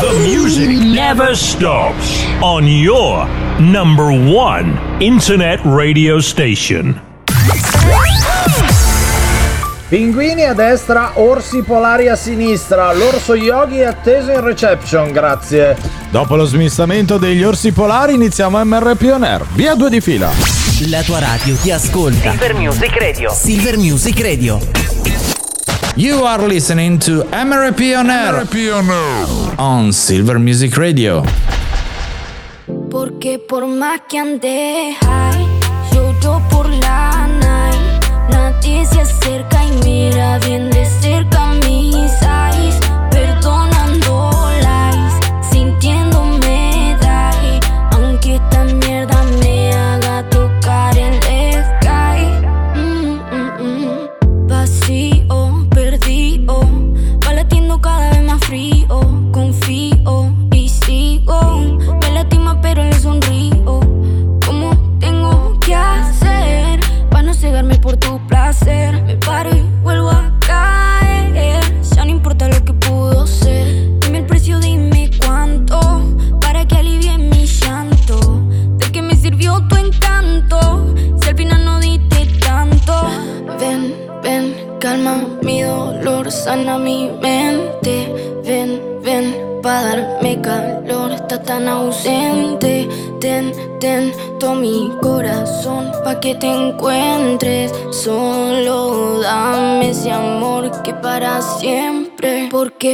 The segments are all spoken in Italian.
The music never stops on your number one internet radio station. Pinguini a destra, orsi polari a sinistra, l'orso yogi è atteso in reception, grazie. Dopo lo smistamento degli orsi polari iniziamo MRP On Air. Via due di fila. La tua radio ti ascolta. Silver Music Radio. Silver Music Radio. You are listening to MRP On Air. On Silver Music Radio. Porque por más que ande high, lloro por la night. Nadie se acerca y mira bien de cerca mis eyes.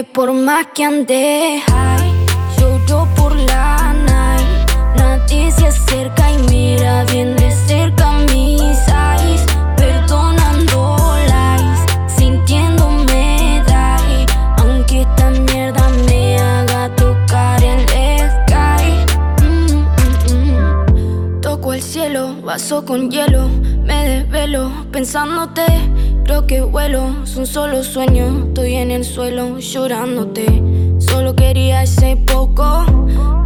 Por más que ande high, lloro por la night. Nadie se acerca y mira bien de cerca mis eyes. Perdonando lies, sintiéndome die. Aunque esta mierda me haga tocar el sky. Mm, mm, mm. Toco el cielo, vaso con hielo. Pensándote. Creo que vuelo, son solo sueños. Estoy en el suelo llorándote. Solo quería ese poco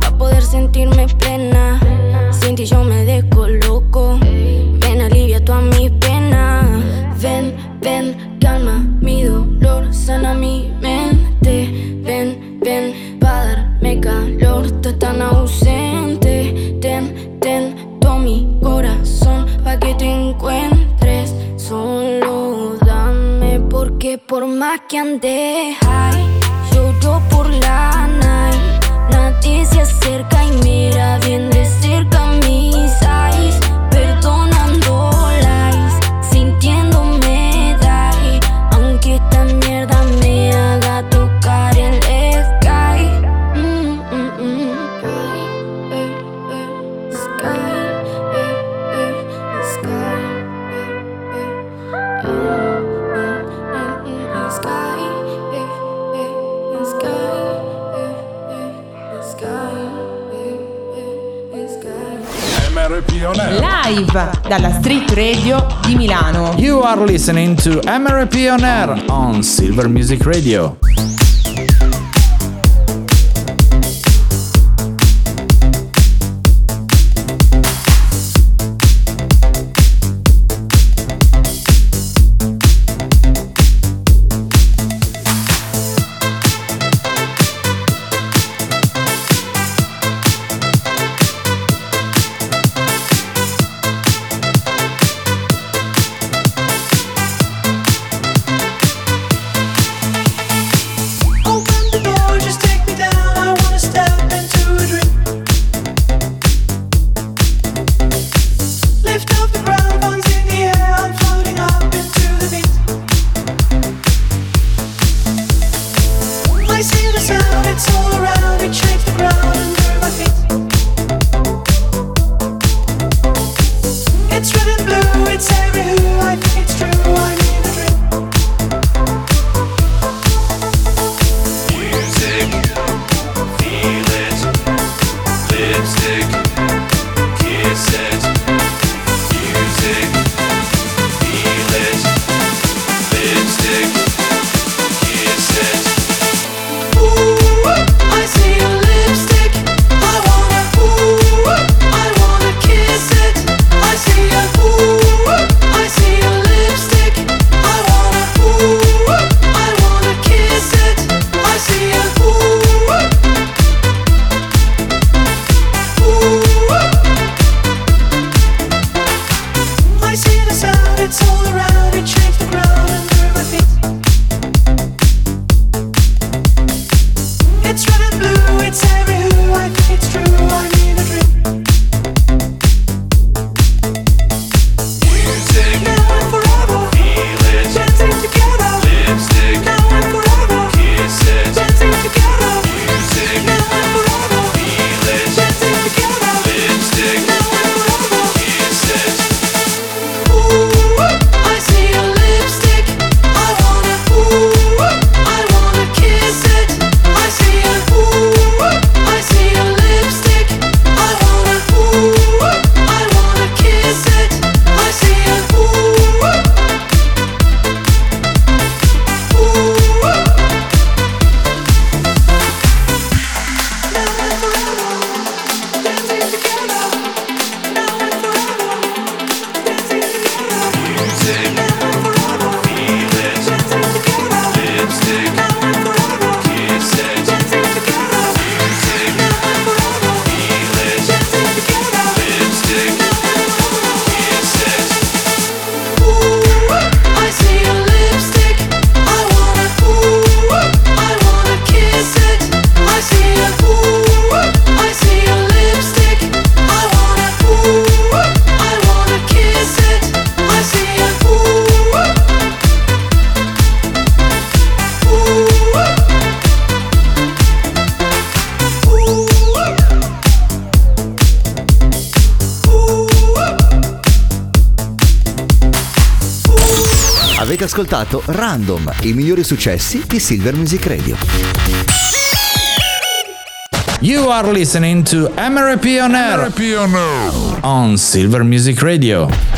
para poder sentirme plena. Sin yo me descoloco. Ven, alivia todas mis penas. Ven, ven, calma mi dolor, sana mi mente. Ven, ven, pa' darme calor, estás tan ausente. Por más que ande high, lloro por la night. Nadie se acerca y mira bien de Live dalla Street Radio di Milano. You are listening to MRP On Air on Silver Music Radio. Ascoltato Random, i migliori successi di Silver Music Radio. You are listening to MRP on Air on Silver Music Radio.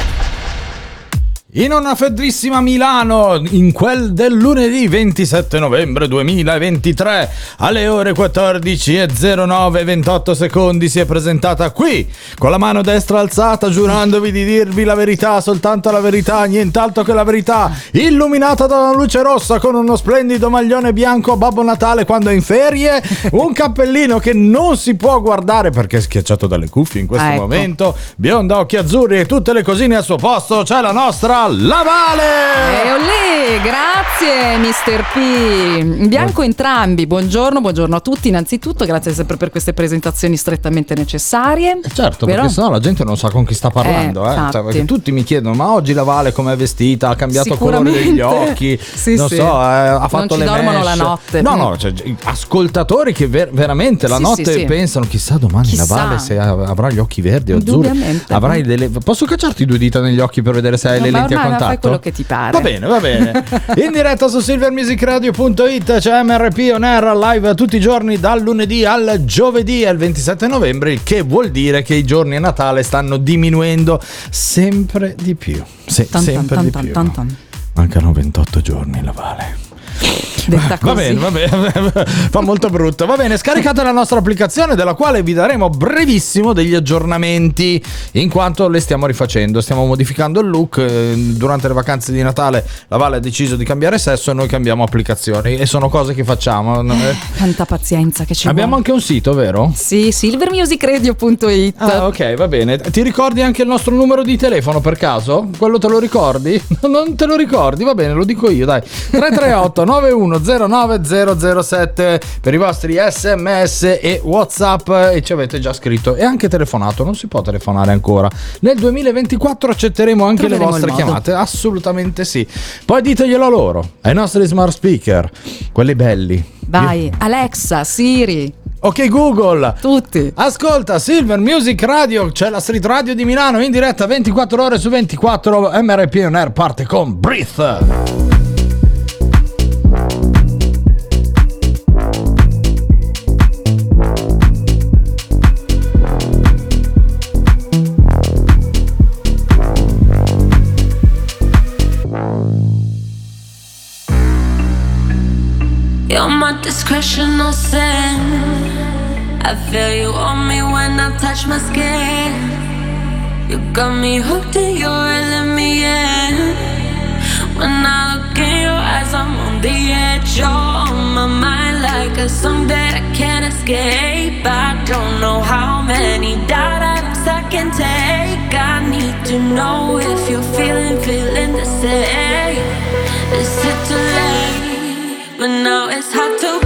In una freddissima Milano, in quel del lunedì 27 novembre 2023, alle ore 14.09 28 secondi, si è presentata qui, con la mano destra alzata, giurandovi di dirvi la verità, soltanto la verità, nient'altro che la verità, illuminata da una luce rossa con uno splendido maglione bianco a Babbo Natale quando è in ferie, un cappellino che non si può guardare perché è schiacciato dalle cuffie in questo Ah, ecco. momento, bionda, occhi azzurri e tutte le cosine al suo posto, c'è la nostra La Vale! E olè, grazie Mr. P. In bianco entrambi, buongiorno, buongiorno a tutti. Innanzitutto, grazie sempre per queste presentazioni strettamente necessarie. Certo, Vero? perché sennò la gente non sa con chi sta parlando. Eh, Eh, Cioè, tutti mi chiedono: ma oggi la Vale com'è vestita? Ha cambiato il colore degli occhi? Sì, non sì. so, eh, ha Non fatto ci le dormono mesh. la notte. No, Mm. no, cioè, ascoltatori che ver- veramente la Sì, notte sì, sì. pensano: chissà domani Chissà. la Vale se av- avrà gli occhi verdi o azzurri. Indubbiamente. Avrai delle. Posso cacciarti due dita negli occhi per vedere se hai No, le lenti a ormai contatto? fai quello che ti pare. Va bene, va bene. In diretta su silvermusicradio.it c'è MRP On Air live tutti i giorni dal lunedì al giovedì al 27 novembre, il che vuol dire che i giorni a Natale stanno diminuendo sempre di più. Sì, Tan, sempre tan, di tan, più. Mancano 28 giorni, la Vale. Detta Va così. bene, va bene, fa molto brutto. Va bene, scaricate la nostra applicazione della quale vi daremo brevissimo degli aggiornamenti in quanto le stiamo rifacendo, stiamo modificando il look. eh, Durante le vacanze di Natale la Vale ha deciso di cambiare sesso e noi cambiamo applicazioni e sono cose che facciamo. Eh, Tanta pazienza che ci Abbiamo vuole. anche un sito, vero? Sì, silvermusicradio.it. Ah, ok, va bene. Ti ricordi anche il nostro numero di telefono per caso? Quello te lo ricordi? Non te lo ricordi? Va bene, lo dico io, dai. 338 9109007 per i vostri sms e whatsapp e ci avete già scritto e anche telefonato, non si può telefonare ancora. Nel 2024 accetteremo anche Troveremo le vostre chiamate, assolutamente sì. Poi diteglielo loro, ai nostri smart speaker, quelli belli. Vai, Alexa, Siri, Ok Google, tutti. Ascolta Silver Music Radio, c'è la street radio di Milano in diretta 24 ore su 24. MRP On Air parte con Breathe. You're my sin. I feel you on me when I touch my skin. You got me hooked and you're reeling me in. When I look in your eyes, I'm on the edge. You're on my mind like a song that I can't escape. I don't know how many doubt items I can take. I need to know if you're feeling, feeling the same. Is it too late? But now it's hard to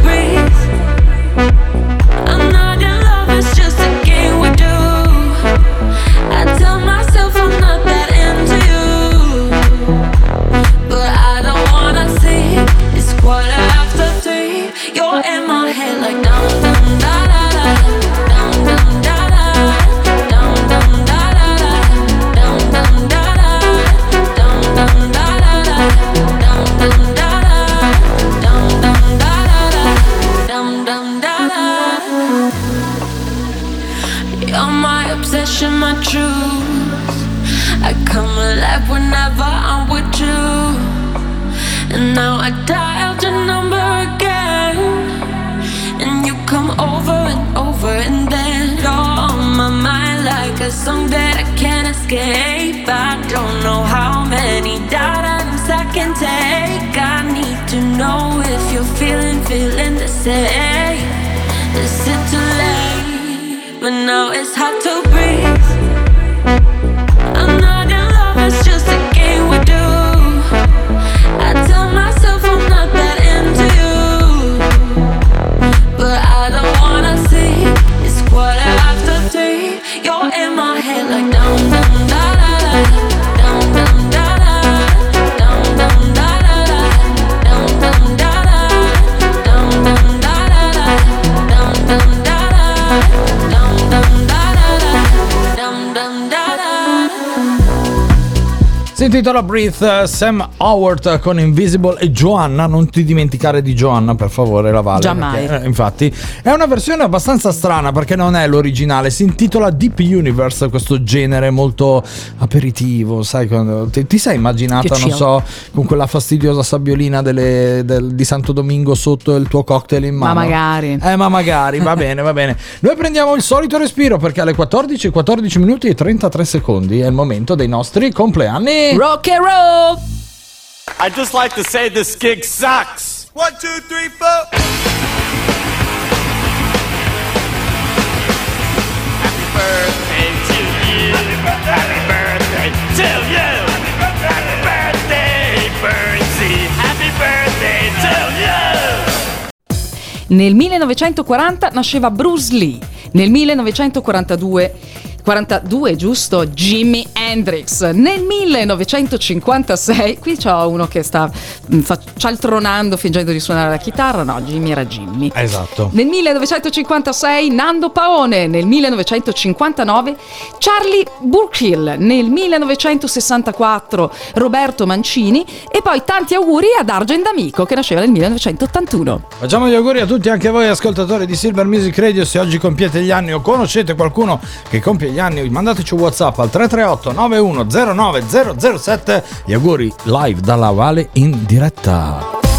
it too late? But now it's hard to breathe. Intitola Breathe, Sam Howard con Invisible e Joanna. Non ti dimenticare di Joanna, per favore, la Vale. Giammai. perché, eh, infatti, è una versione abbastanza strana perché non è l'originale. Si intitola Deep Universe, questo genere molto aperitivo. Sai, quando, ti, ti sei immaginata, non so, con quella fastidiosa sabbiolina delle- del- di Santo Domingo sotto il tuo cocktail in Ma mano? magari. Eh, ma magari, va bene, va bene. Noi prendiamo il solito respiro perché alle 14, 14 minuti e 33 secondi è il momento dei nostri compleanni. Rock and roll! I'd just like to say this gig sucks. One, two, three, four. Happy birthday to you. Happy birthday to you. Happy birthday, Birdsey. Happy birthday to you. Nel 1940 nasceva Bruce Lee. Nel 1942 42 giusto? Jimi Hendrix. Nel 1956 qui c'ho uno che sta mm, cialtronando fingendo di suonare la chitarra. No Jimmy era Jimmy. Esatto. nel 1956 Nando Paone, nel 1959 Charlie Burkill, nel 1964 Roberto Mancini. E poi tanti auguri ad Argent D'Amico che nasceva nel 1981. Facciamo gli auguri a tutti, anche voi ascoltatori di Silver Music Radio. Se oggi compiete gli anni o conoscete qualcuno che compie gli anni, mandateci un WhatsApp al 338 9109 007. Gli auguri live dalla Vale in diretta.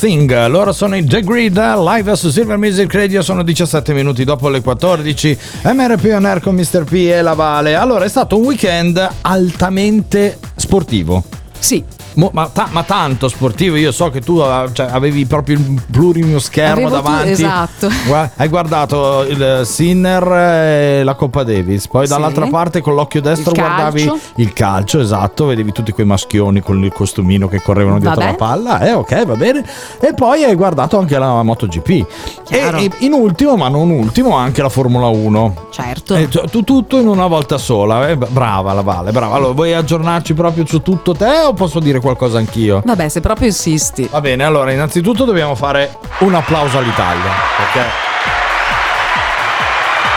Thing, loro sono i The Grid, live su Silver Music Radio, sono 17 minuti dopo le 14, MRP On Air con Mr. P e la Vale. Allora, è stato un weekend altamente sportivo. Sì, Mo- ma, ta- ma tanto sportivo, io so che tu cioè, avevi proprio il plurimio schermo Avevo tu- davanti. esatto. Gua- hai guardato il Sinner e la Coppa Davis, poi Sì. dall'altra parte con l'occhio destro Il guardavi il calcio, esatto, vedevi tutti quei maschioni con il costumino che correvano dietro la palla, eh ok, va bene. E poi hai guardato anche la MotoGP. E, e in ultimo, ma non ultimo, anche la Formula 1. certo. Tu- tu- tutto in una volta sola, eh, brava la Vale, brava. Allora, vuoi aggiornarci proprio su tutto te o posso dire qualcosa anch'io? Vabbè, se proprio insisti. Va bene, allora innanzitutto dobbiamo fare un applauso all'Italia, perché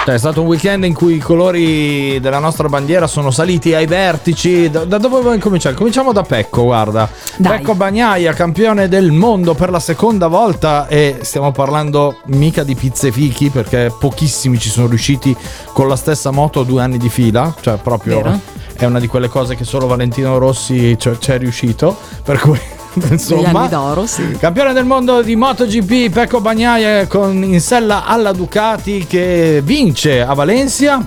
cioè, è stato un weekend in cui i colori della nostra bandiera sono saliti ai vertici. Da, da dove vuoi cominciare? Cominciamo da Pecco, guarda. Dai. Pecco Bagnaia, campione del mondo per la seconda volta e stiamo parlando mica di pizze fichi perché pochissimi ci sono riusciti con la stessa moto due anni di fila, cioè proprio Vero. È una di quelle cose che solo Valentino Rossi ci ci è riuscito, per cui insomma d'oro, sì. Campione del mondo di MotoGP Pecco Bagnaia con in sella alla Ducati che vince a Valencia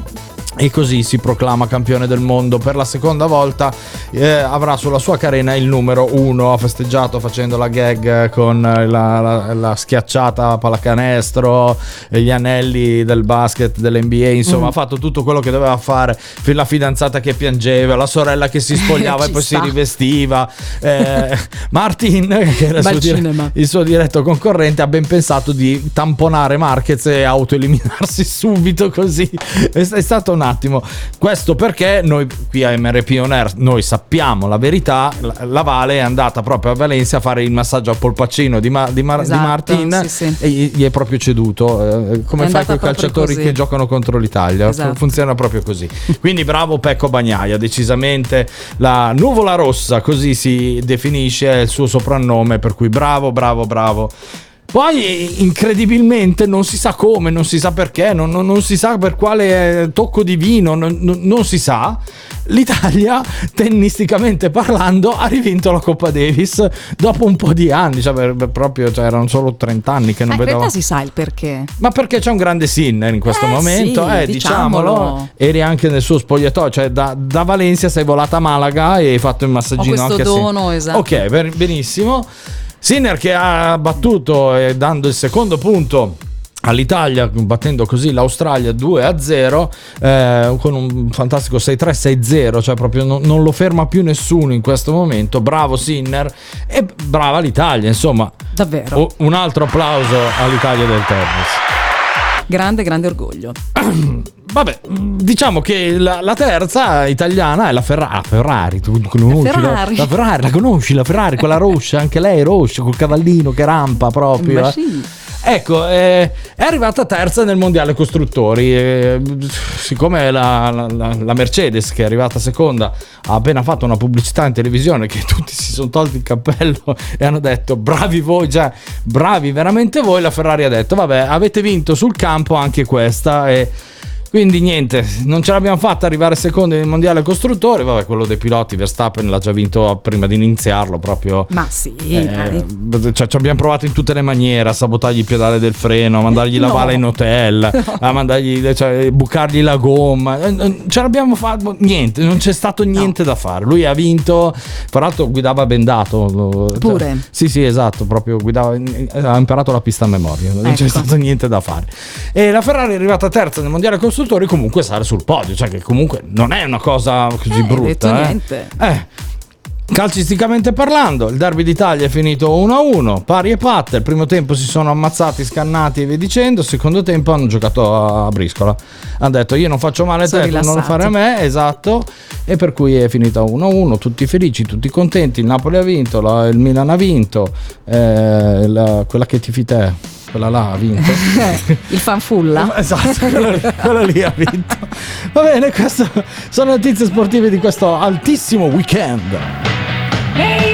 e così si proclama campione del mondo. Per la seconda volta eh, avrà sulla sua carena il numero 1 ha festeggiato facendo la gag con la, la, la schiacciata pallacanestro e gli anelli del basket dell'NBA insomma Mm. ha fatto tutto quello che doveva fare la fidanzata che piangeva la sorella che si spogliava e poi sta. si rivestiva. Eh, Martin che era il suo, il suo diretto concorrente ha ben pensato di tamponare Marquez e autoeliminarsi subito così. È, è stato un attimo questo perché noi qui a MRP On Air noi sappiamo la verità la, Vale è andata proprio a Valencia a fare il massaggio al polpaccino di, Ma- di, Mar- di Esatto, Martin sì, sì. e gli, è proprio ceduto eh, come fai con i calciatori così. che giocano contro l'Italia Esatto. funziona proprio così quindi bravo Pecco Bagnaia decisamente la nuvola rossa così si definisce il suo soprannome per cui bravo bravo bravo poi incredibilmente non si sa come, non si sa perché, non, non- non si sa per quale eh, tocco di vino, non, non- si sa. L'Italia, tennisticamente parlando, ha rivinto la Coppa Davis dopo un po' di anni, cioè, per- per proprio, cioè, erano solo 30 anni che non Eh, vedevo. realtà si sa il perché. Ma perché c'è un grande Sinner in questo Eh, momento? sì, eh, diciamolo. diciamolo. Eri anche nel suo spogliatoio, cioè da, da Valencia sei volata a Malaga e hai fatto il massaggino Ho questo anche a Sinner. dono, esatto. Ok, ben- benissimo. Sinner che ha battuto e dando il secondo punto all'Italia battendo così l'Australia 2 a 0 eh, con un fantastico 6-3 6-0 cioè proprio non, non lo ferma più nessuno in questo momento bravo Sinner e brava l'Italia insomma Davvero. O- un altro applauso all'Italia del tennis Grande, grande orgoglio. Vabbè, diciamo che la, la terza italiana è la Ferrari. La Ferrari, tu conosci la- Ferrari. La, Ferrari, la conosci la Ferrari, quella rossa, anche lei è rossa, col cavallino che rampa proprio. Ma eh. sì. Ecco, eh, è arrivata terza nel mondiale costruttori. eh, siccome la, la- la- la Mercedes, che è arrivata seconda, ha appena fatto una pubblicità in televisione che tutti si sono tolti il cappello e hanno detto bravi voi, cioè bravi veramente voi, la Ferrari ha detto vabbè avete vinto sul campo anche questa e... Quindi niente, non ce l'abbiamo fatta arrivare secondi nel mondiale costruttori. Vabbè, quello dei piloti, Verstappen l'ha già vinto prima di iniziarlo proprio. Ma sì, Eh, cioè, ci abbiamo provato in tutte le maniere a sabotargli il pedale del freno, a mandargli la No. bala in hotel, a mandargli, cioè, bucargli la gomma. Eh, eh, Ce l'abbiamo fatto, niente, non c'è stato niente da fare. Lui ha vinto, tra l'altro guidava bendato. cioè, Pure. sì, sì, esatto, proprio guidava, ha imparato la pista a memoria, non c'è Ecco. stato niente da fare. E la Ferrari è arrivata terza nel mondiale costruttori, comunque stare sul podio, cioè che comunque non è una cosa così Eh, brutta. eh. niente. Eh, Calcisticamente parlando, il derby d'Italia è finito 1-1, pari e patte. Il primo tempo si sono ammazzati, scannati e via dicendo. Il secondo tempo hanno giocato a briscola. Hanno detto: Io non faccio male a te, non lo fare a me. Esatto. E per cui è finita 1-1. Tutti felici, tutti contenti. Il Napoli ha vinto, il Milan ha vinto. eh, la- quella che tifi te, quella là ha vinto. Il fanfulla. Esatto, quello lì, quello lì ha vinto. Va bene, queste sono notizie sportive di questo altissimo weekend. Ben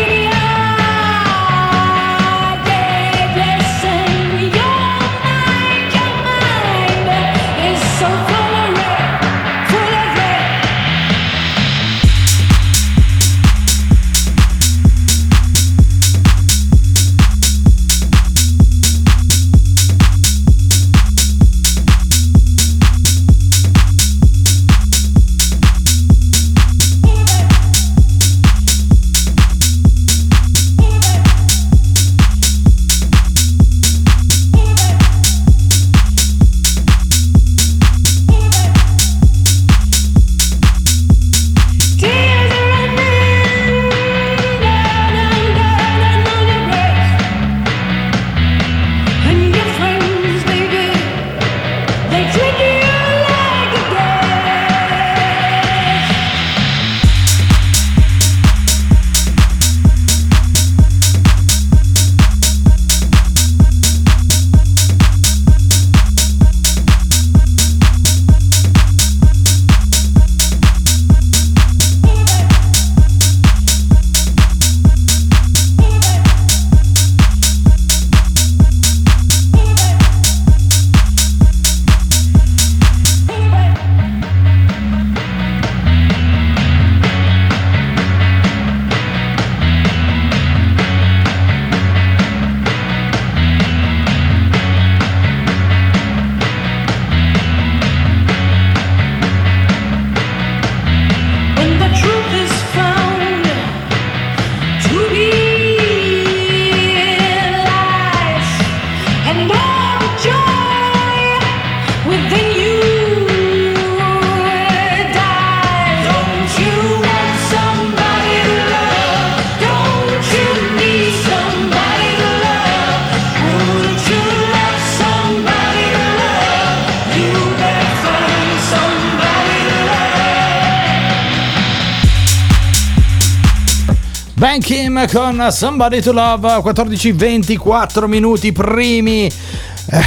Con Somebody to Love, 14-24 minuti primi. Eh,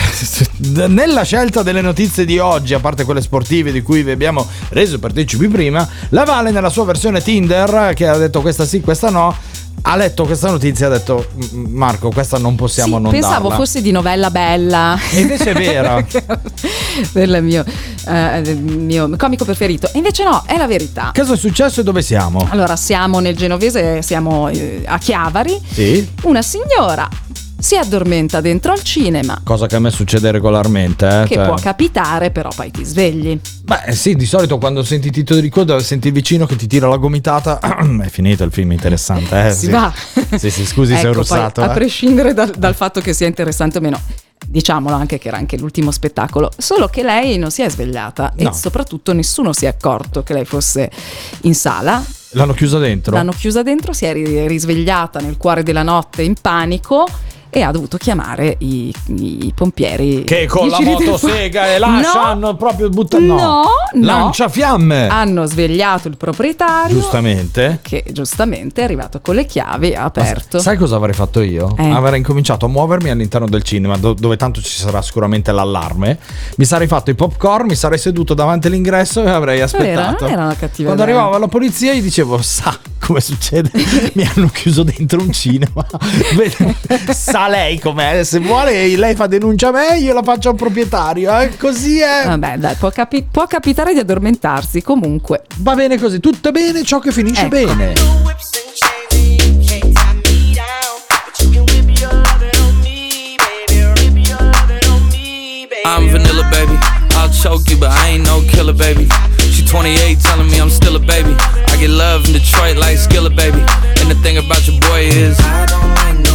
nella scelta delle notizie di oggi, a parte quelle sportive di cui vi abbiamo reso partecipi prima, la Vale nella sua versione Tinder, che ha detto questa sì, questa no, ha letto questa notizia e ha detto "M- Marco, questa non possiamo Sì, non pensavo darla". fosse di novella bella. E invece è vera. del mio, eh, del mio comico preferito. E invece no, è la verità. Cosa è successo e dove siamo? Allora, siamo nel genovese, siamo eh, a Chiavari. Sì. Una signora si addormenta dentro al cinema. Cosa che a me succede regolarmente, eh? Che cioè- può capitare, però poi ti svegli. Beh, sì, di solito quando senti i titoli di coda, senti il vicino che ti tira la gomitata. è finito il film interessante, eh? si sì. va. Sì, sì, scusi se ho Ecco, poi, russato. a eh. prescindere dal, dal fatto che sia interessante o meno. Diciamolo anche che era anche l'ultimo spettacolo, solo che lei non si è svegliata No. e soprattutto nessuno si è accorto che lei fosse in sala. L'hanno chiusa dentro? L'hanno chiusa dentro, si è ri- risvegliata nel cuore della notte in panico e ha dovuto chiamare i, i pompieri. Che con la motosega e lasciano proprio buttato. No, No. Lanciafiamme. Hanno svegliato il proprietario Giustamente. che giustamente è arrivato con le chiavi e ha aperto. Sai cosa avrei fatto io? Eh. Avrei incominciato a muovermi all'interno del cinema, do- dove tanto ci sarà sicuramente l'allarme. Mi sarei fatto i popcorn, mi sarei seduto davanti all'ingresso e avrei aspettato. non era una cattiva Quando idea. arrivava la polizia, gli dicevo: Sa come succede? Mi hanno chiuso dentro un cinema. Vede- Sa lei com'è. Se vuole, lei fa denuncia a me, io la faccio al proprietario. eh. Così è. Vabbè, dai, può, capi- può capitare di addormentarsi comunque. Va bene così, tutto bene, ciò che finisce Ecco. bene. I'm vanilla, baby. I'll choke you, but I ain't no killer, baby. She 28, telling me I'm still a baby. I get love in Detroit like Skillet, baby. And the thing about your boy is I don't like no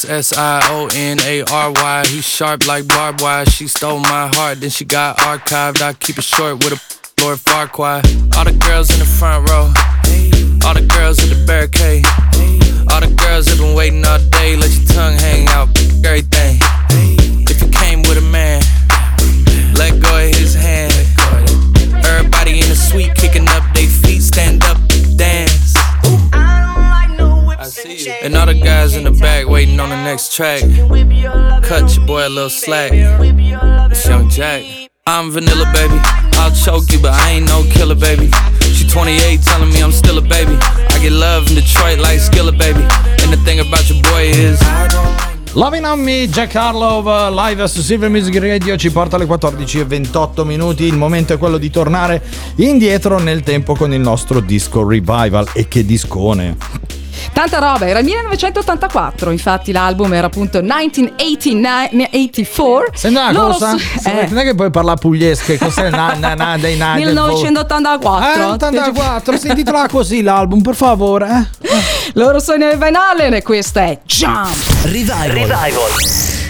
S S I O N A R Y. He's sharp like barbed wire. She stole my heart, then she got archived. I keep it short with a Lord Farquaad. All the girls in the front row. All the girls at the barricade. All the girls have been waiting all day. Let your tongue hang out, everything. If you came with a man, let go of his hand. Everybody in the suite kicking up And all the guys in the back waiting on the next track. Cut your boy a little slack. It's Young Jack. I'm vanilla, baby. I'll choke you, but I ain't no killer, baby. She 28, telling me I'm still a baby. I get love in Detroit like Skillet, baby. And the thing about your boy is Loving on Me, Jack Harlow live su Silver Music Radio ci porta alle 14 e 28 minuti. Il momento è quello di tornare indietro nel tempo con il nostro disco revival. E che discone! Tanta roba, era il 1984, infatti l'album era appunto 1984. Senti una cosa? su- eh, Non è che puoi parlare pugliese, cos'è na, na, na, dei na, del vo- 1984. Eh, 84, si intitola così l'album, per favore. Eh? Loro sono i Van Halen e questa è Jump. Revival. I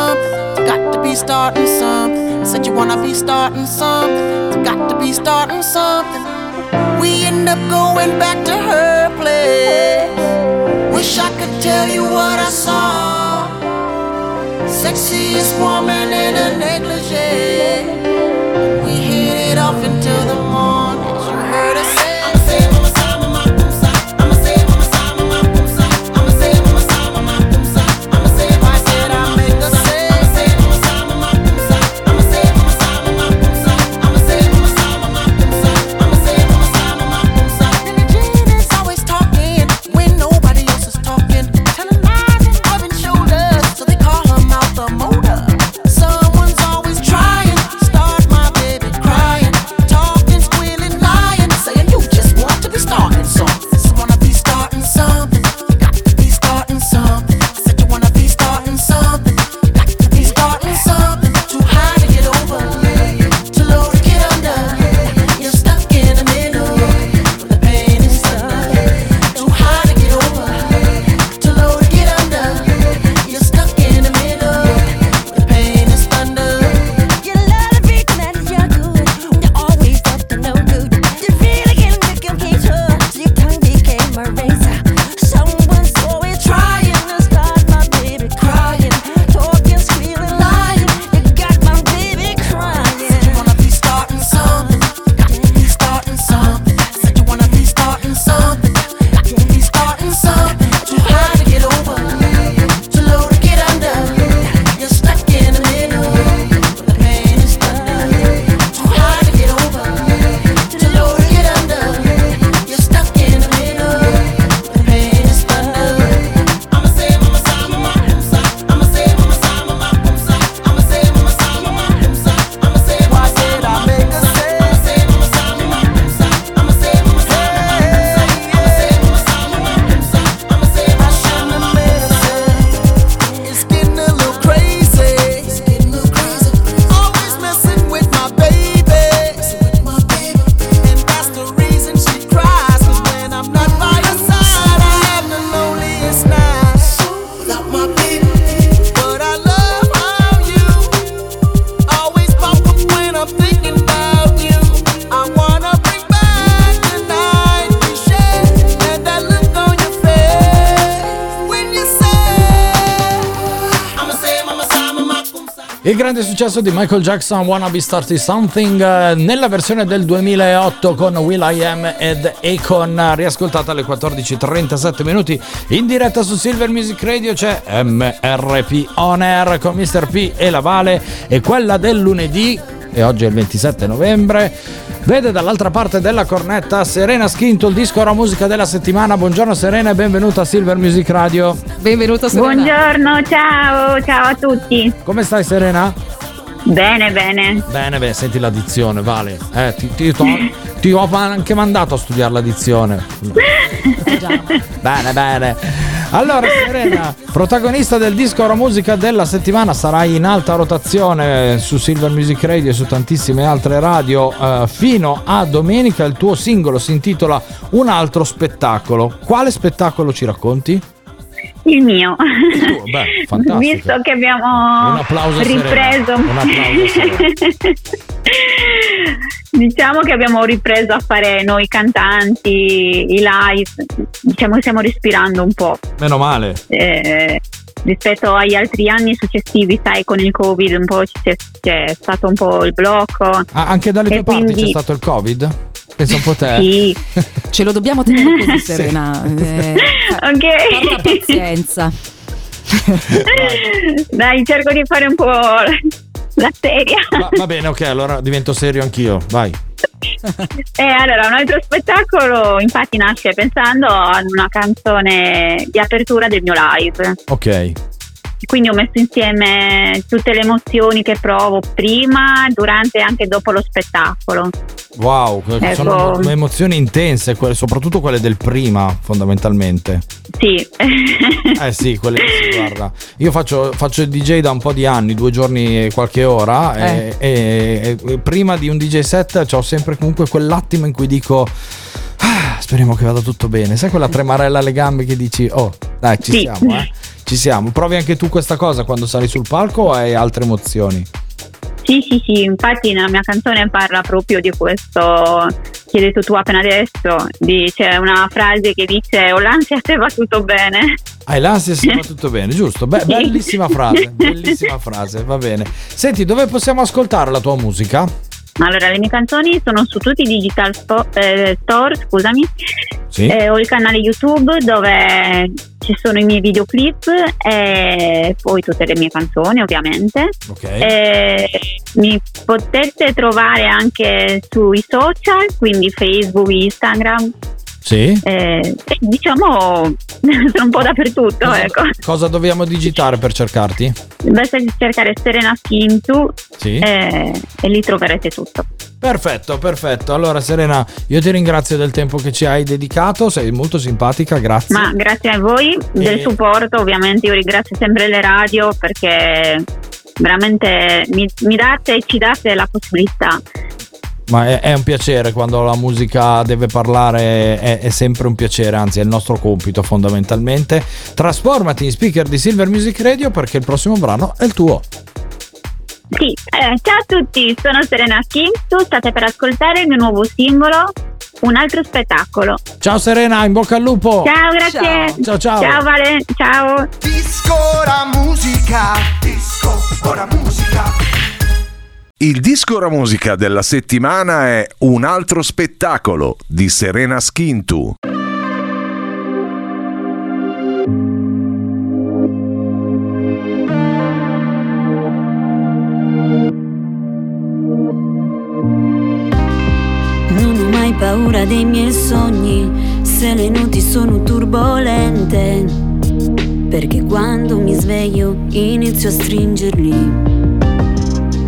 Be starting something. Said you wanna be starting something. You got to be starting something. We end up going back to her place. Wish I could tell you what I saw. Sexiest woman in a negligee. We hit it off successo di Michael Jackson Wanna Be Starting Something eh, nella versione del 2008 con Will I Am ed Akon riascoltata alle 14.37 minuti in diretta su Silver Music Radio c'è MRP On Air con Mr. P e la Vale e quella del lunedì e oggi è il 27 novembre vede dall'altra parte della cornetta Serena Schinto il disco ora musica della settimana buongiorno Serena e benvenuta a Silver Music Radio benvenuta Buongiorno, ciao, ciao a tutti. come stai Serena? Bene, bene. Bene, bene, senti l'addizione, vale. Eh, ti, ti- t'ho- ti ho anche mandato a studiare l'addizione. bene, bene. Allora, Serena, protagonista del disco Ora Musica della settimana, sarai in alta rotazione su Silver Music Radio e su tantissime altre radio eh, fino a domenica. Il tuo singolo si intitola Un altro spettacolo. Quale spettacolo ci racconti? Il mio. Beh, fantastico. Visto che abbiamo ripreso. Diciamo che abbiamo ripreso a fare noi cantanti, i live. Diciamo che stiamo respirando un po'. Meno male. eh, rispetto agli altri anni successivi, sai, con il Covid un po' c'è, c'è stato un po' il blocco. Ah, anche dalle tue parti quindi- c'è stato il Covid? Pensa un po' te. Sì. Ce lo dobbiamo tenere così, Sì. Serena. Eh, Ok. porta pazienza. Dai, cerco di fare un po' la seria. Va, va bene, ok, allora divento serio anch'io. Vai. E allora, un altro spettacolo infatti nasce pensando ad una canzone di apertura del mio live. Ok. Quindi ho messo insieme tutte le emozioni che provo prima, durante e anche dopo lo spettacolo. Wow, Ecco. sono emo- emozioni intense, soprattutto quelle del prima, fondamentalmente. Sì. Eh sì, quelle sì, guarda. Io faccio, faccio il DJ da un po' di anni, due giorni e qualche ora, e, e- e prima di un DJ set ho sempre comunque quell'attimo in cui dico... "Ah, speriamo che vada tutto bene. Sai quella tremarella alle gambe che dici, oh, dai, ci Sì. siamo, eh? Ci siamo. Provi anche tu questa cosa quando sali sul palco o hai altre emozioni? Sì, sì, sì, infatti nella mia canzone parla proprio di questo che hai detto tu appena adesso, di- c'è una frase che dice ho l'ansia se va tutto bene. Hai l'ansia se va tutto bene, giusto? Beh, Sì. bellissima frase, bellissima frase, va bene. Senti, dove possiamo ascoltare la tua musica? Allora, le mie canzoni sono su tutti i digital spo- eh, store, scusami. Sì. Eh, ho il canale YouTube dove ci sono i miei videoclip e poi tutte le mie canzoni, ovviamente. Ok. Eh, mi potete trovare anche sui social, quindi Facebook, Instagram. Sì. Eh, diciamo sono un po' dappertutto, Cosa, ecco. cosa dobbiamo digitare per cercarti? Basta cercare Serena Skintu Sì. eh, e lì troverete tutto. Perfetto, perfetto. Allora, Serena, io ti ringrazio del tempo che ci hai dedicato, sei molto simpatica, grazie. Ma grazie a voi del E- supporto, ovviamente io ringrazio sempre le radio perché veramente mi, mi date e ci date la possibilità. Ma è, è un piacere quando la musica deve parlare, è, è sempre un piacere, anzi è il nostro compito fondamentalmente. Trasformati in speaker di Silver Music Radio perché il prossimo brano è il tuo. Sì, eh, ciao a tutti, sono Serena Skintu, state per ascoltare il mio nuovo singolo, Un altro spettacolo. Ciao Serena, in bocca al lupo. Ciao, grazie. Ciao, ciao. Ciao Vale, ciao. Disco ora musica, disco ora musica. Il disco ora musica della settimana è Un altro spettacolo di Serena Skintu. Non ho mai paura dei miei sogni, se le notti sono turbolente. Perché quando mi sveglio inizio a stringerli.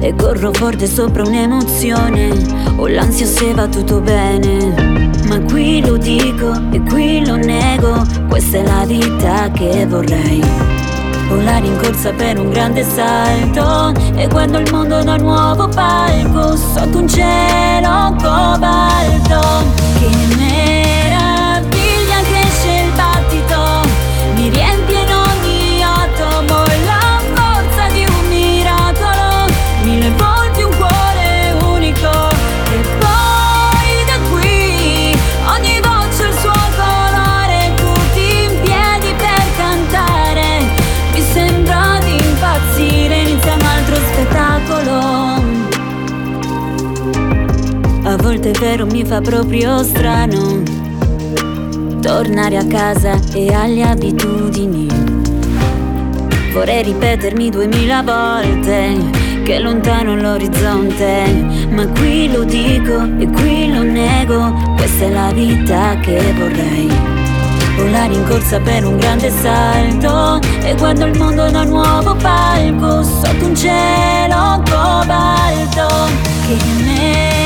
E corro forte sopra un'emozione, ho l'ansia se va tutto bene. Ma qui lo dico e qui lo nego, questa è la vita che vorrei. Volare in corsa per un grande salto E guardo il mondo da nuovo palco Sotto un cielo cobalto Che meraviglia Vero mi fa proprio strano Tornare a casa e alle abitudini. Vorrei ripetermi duemila volte Che è lontano l'orizzonte Ma qui lo dico e qui lo nego. Questa è la vita che vorrei. Volare in corsa per un grande salto E guardo il mondo da un nuovo palco Sotto un cielo cobalto Che meraviglia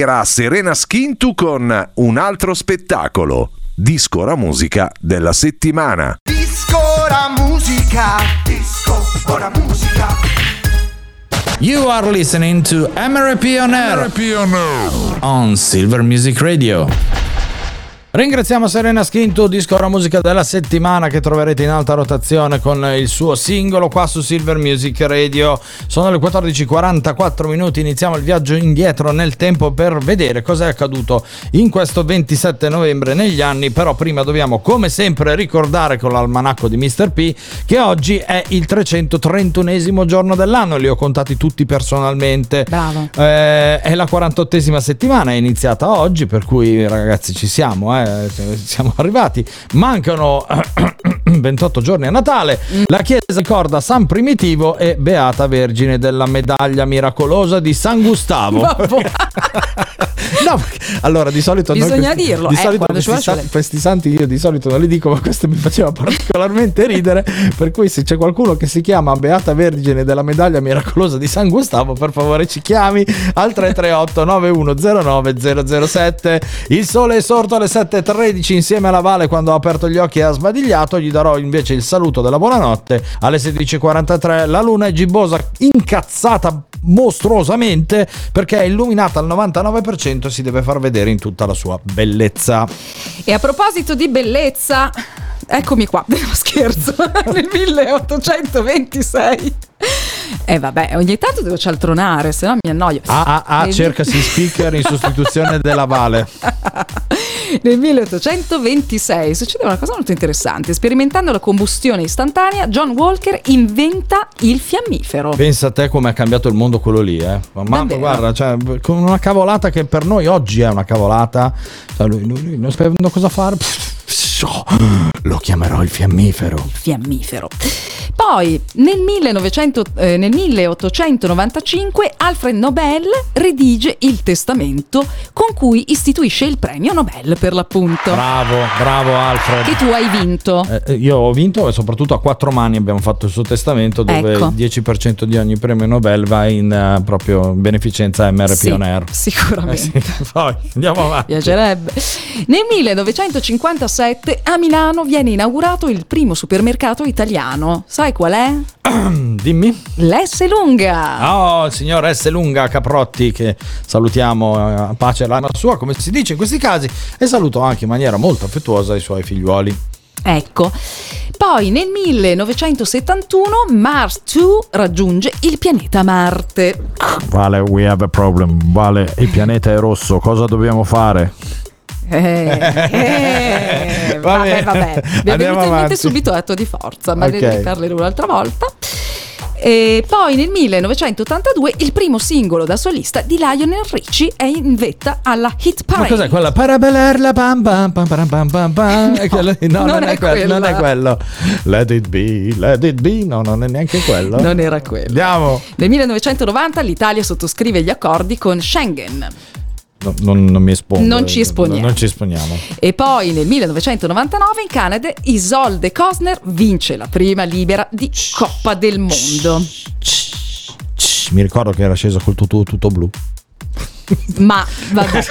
Era Serena Schintu con un altro spettacolo. Disco la musica della settimana. Disco la musica, disco ora musica. You are listening to MRP on Air on Silver Music Radio. Ringraziamo Serena Schinto, disco ora musica della settimana che troverete in alta rotazione con il suo singolo qua su Silver Music Radio. Sono le 14:44 minuti, iniziamo il viaggio indietro nel tempo per vedere cosa è accaduto in questo 27 novembre negli anni, però prima dobbiamo come sempre ricordare con l'almanacco di Mr. P che oggi è il 331esimo giorno dell'anno, li ho contati tutti personalmente. Bravo. Eh, è la 48esima settimana, è iniziata oggi, per cui ragazzi ci siamo, eh, siamo arrivati. Mancano 28 giorni a Natale. La Chiesa ricorda San Primitivo e Beata Vergine della medaglia miracolosa di San Gustavo. No, allora di solito Bisogna questi- dirlo, Di eh, solito questi, sa- questi santi io di solito non li dico, ma questo mi faceva particolarmente ridere. Per cui se c'è qualcuno che si chiama Beata Vergine della medaglia miracolosa di San Gustavo, per favore ci chiami al 338 9109 007. Il sole è sorto alle 7.13 insieme alla Vale quando ha aperto gli occhi e ha sbadigliato. Gli darò invece il saluto della buonanotte alle 16.43. La luna è gibbosa, incazzata mostruosamente perché è illuminata al 99% e si deve far vedere in tutta la sua bellezza. E a proposito di bellezza, eccomi qua, no scherzo, nel 1826. E vabbè, ogni tanto devo cialtronare, se no mi annoio. Ah, ah, ah, cercasi speaker in sostituzione della Vale. Nel 1826 succede una cosa molto interessante. Sperimentando la combustione istantanea, John Walker inventa il fiammifero. Pensa a te come è cambiato il mondo quello lì, eh. Ma guarda, cioè, con una cavolata che per noi oggi è una cavolata. Cioè, lui, lui- lui non sapendo cosa fare. Lo chiamerò il fiammifero. fiammifero. Poi nel, 1900 eh, nel 1895 Alfred Nobel redige il testamento con cui istituisce il premio Nobel per l'appunto. Bravo, bravo Alfred. Che tu hai vinto. Eh, io ho vinto e soprattutto a quattro mani abbiamo fatto il suo testamento dove Ecco. il 10% di ogni premio Nobel va in eh, proprio beneficenza MRP Sì, on Air. sicuramente. Eh sì, Poi andiamo avanti. Piacerebbe. Nel 1957 a Milano viene inaugurato il primo supermercato italiano. Sai qual è? Dimmi. L'S Lunga. Oh, il signor S. Lunga Caprotti, che salutiamo eh, a pace l'anima sua, come si dice in questi casi, e saluto anche in maniera molto affettuosa i suoi figliuoli. Ecco. Poi nel 1971 Mars 2 raggiunge il pianeta Marte. Vale, we have a problem. Vale, il pianeta è rosso, cosa dobbiamo fare? Eh, eh, Va vabbè, vabbè. Mi è venuto in mente subito atto di forza, ma Ok. ne parlerò un'altra volta. E poi nel 1982 il primo singolo da solista di Lionel Richie è in vetta alla Hit Ma Parade. cos'è quella? Parabelerla pam pam pam pam pam pam pam. È quello- No, non, è, quello, non è quello. Let it be, let it be. No, non è neanche quello. Non era quello. Andiamo. Nel 1990 l'Italia sottoscrive gli accordi con Schengen. No, non, non mi espongo. Non ci esponiamo. Non ci esponiamo. E poi nel 1999 in Canada Isolde Cosner vince la prima libera di Coppa del Mondo. Mi ricordo che era sceso col tutto, tutto blu. Ma vabbè.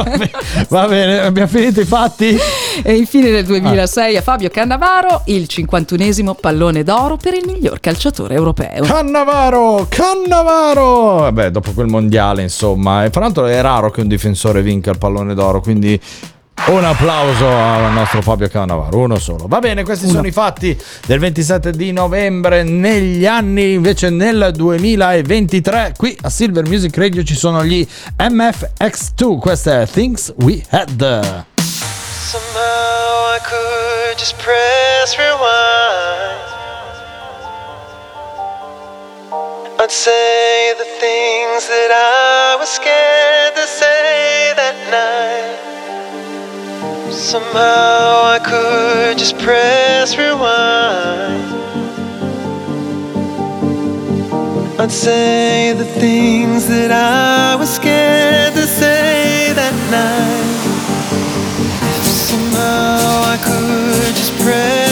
Va bene, abbiamo finito i fatti. E infine nel 2006 a Fabio Cannavaro il 51esimo pallone d'oro per il miglior calciatore europeo. Cannavaro, Cannavaro! Vabbè, dopo quel mondiale, insomma. E fra l'altro è raro che un difensore vinca il pallone d'oro, quindi un applauso al nostro Fabio Cannavaro, uno solo. Va bene, questi sono i fatti del 27 di novembre negli anni, invece nel 2023 qui a Silver Music Radio ci sono gli MFX2, questa è Things We Had. Somehow I could just press rewind. I'd say the things that I was scared to say that night. Somehow I could just press rewind. I'd say the things that I was scared to say that night. Somehow I could just press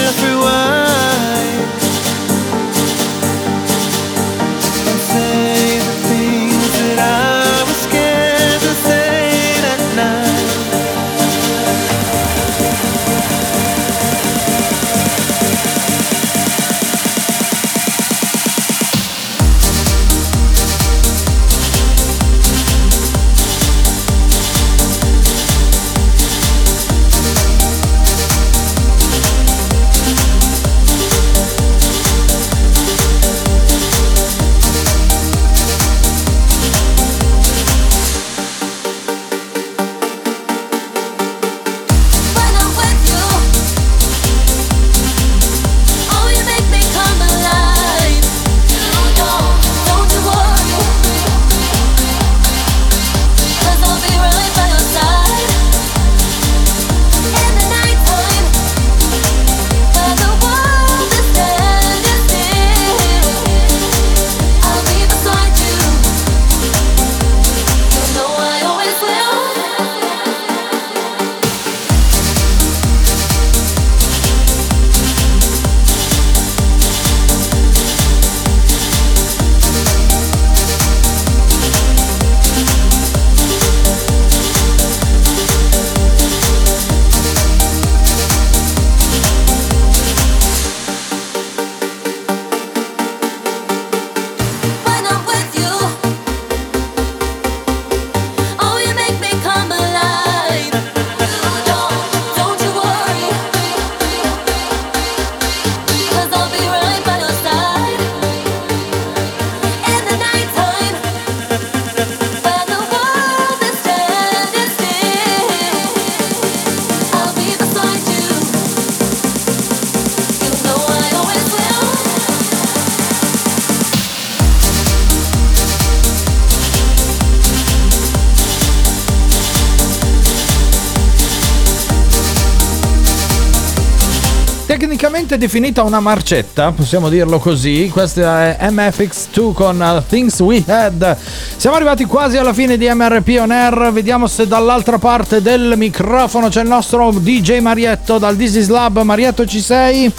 tecnicamente definita una marcetta, possiamo dirlo così. Questa è MFX2 con uh, Things We Had. Siamo arrivati quasi alla fine di MRP On Air. Vediamo se dall'altra parte del microfono c'è il nostro DJ Marietto dal This Is Lab. Marietto, ci sei?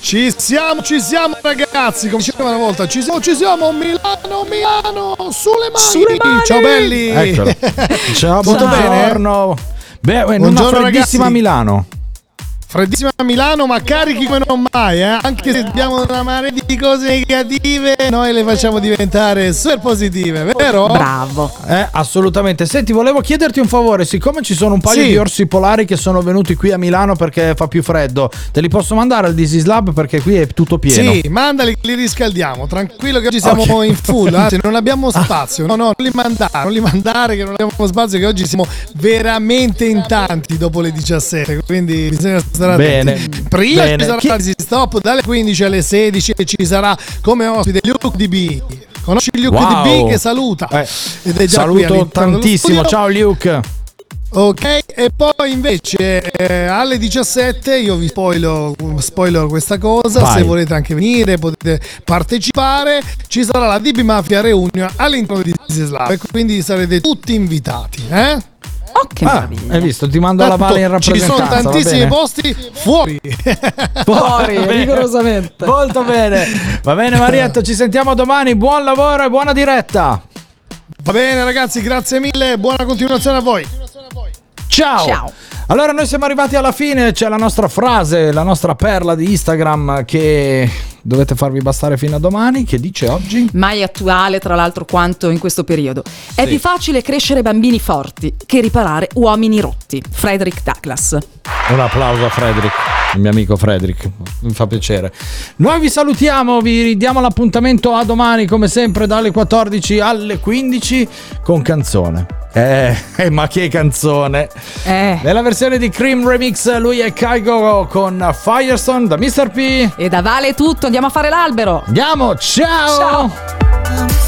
Ci siamo, ci siamo ragazzi, come diceva una volta, ci siamo, ci siamo, Milano, Milano, sulle mani, Sulle mani! ciao belli. Eccolo. Ciao, Tutto bene? buongiorno. Beh, in una Buongiorno, freddissima ragazzi. Milano. Freddissima a Milano, ma carichi come non mai, eh? Anche se abbiamo una marea di cose negative, noi le facciamo diventare super positive, vero? Bravo. Eh, assolutamente. Senti, volevo chiederti un favore, siccome ci sono un paio Sì. di orsi polari che sono venuti qui a Milano perché fa più freddo, te li posso mandare al Disease Lab perché qui è tutto pieno. Sì, mandali, li riscaldiamo. Tranquillo che oggi siamo Ok. in full, anzi non abbiamo spazio. No, no, non li mandare, non li mandare che non abbiamo spazio che oggi siamo veramente in tanti dopo le 17, quindi bisogna stare Bene. Prima Bene. ci sarà Chi- l'Easy Stop dalle 15 alle 16 e ci sarà come ospite Luke DB. Conosci Luke Wow. DB che saluta? Eh, Ed è già Saluto tantissimo. Ciao Luke. Ok, e poi invece eh, alle 17 io vi spoilo, spoiler questa cosa, Vai. se volete anche venire potete partecipare, ci sarà la DB Mafia Reunion all'interno di Diseslab e quindi sarete tutti invitati. Eh? Oh, che Ah, meraviglia. hai visto? Ti mando la Tanto Vale in ci rappresentanza. sono va tantissimi posti fuori. Fuori, bene. rigorosamente. Molto bene. Va bene Marietto, ci sentiamo domani. Buon lavoro e buona diretta. Va bene ragazzi, grazie mille, buona continuazione a voi. Ciao. Ciao. Allora noi siamo arrivati alla fine, c'è la nostra frase, la nostra perla di Instagram che dovete farvi bastare fino a domani, che dice oggi? Mai attuale, tra l'altro, quanto in questo periodo. È Sì. più facile crescere bambini forti che riparare uomini rotti. Frederick Douglass. Un applauso a Frederick, il mio amico Frederick, mi fa piacere. Noi vi salutiamo, vi diamo l'appuntamento a domani come sempre dalle 14 alle 15 con canzone. Eh, eh, ma che canzone! Eh. Nella versione di Cream Remix lui è Kaigo con Firestone da Mr. P. E da Vale è tutto, andiamo a fare l'albero. Andiamo, ciao! Ciao.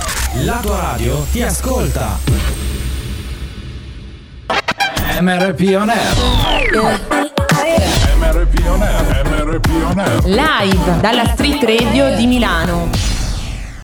La tua radio ti ascolta. MRP On Air. MRP On Air, MRP On Air. Live dalla Street Radio di Milano.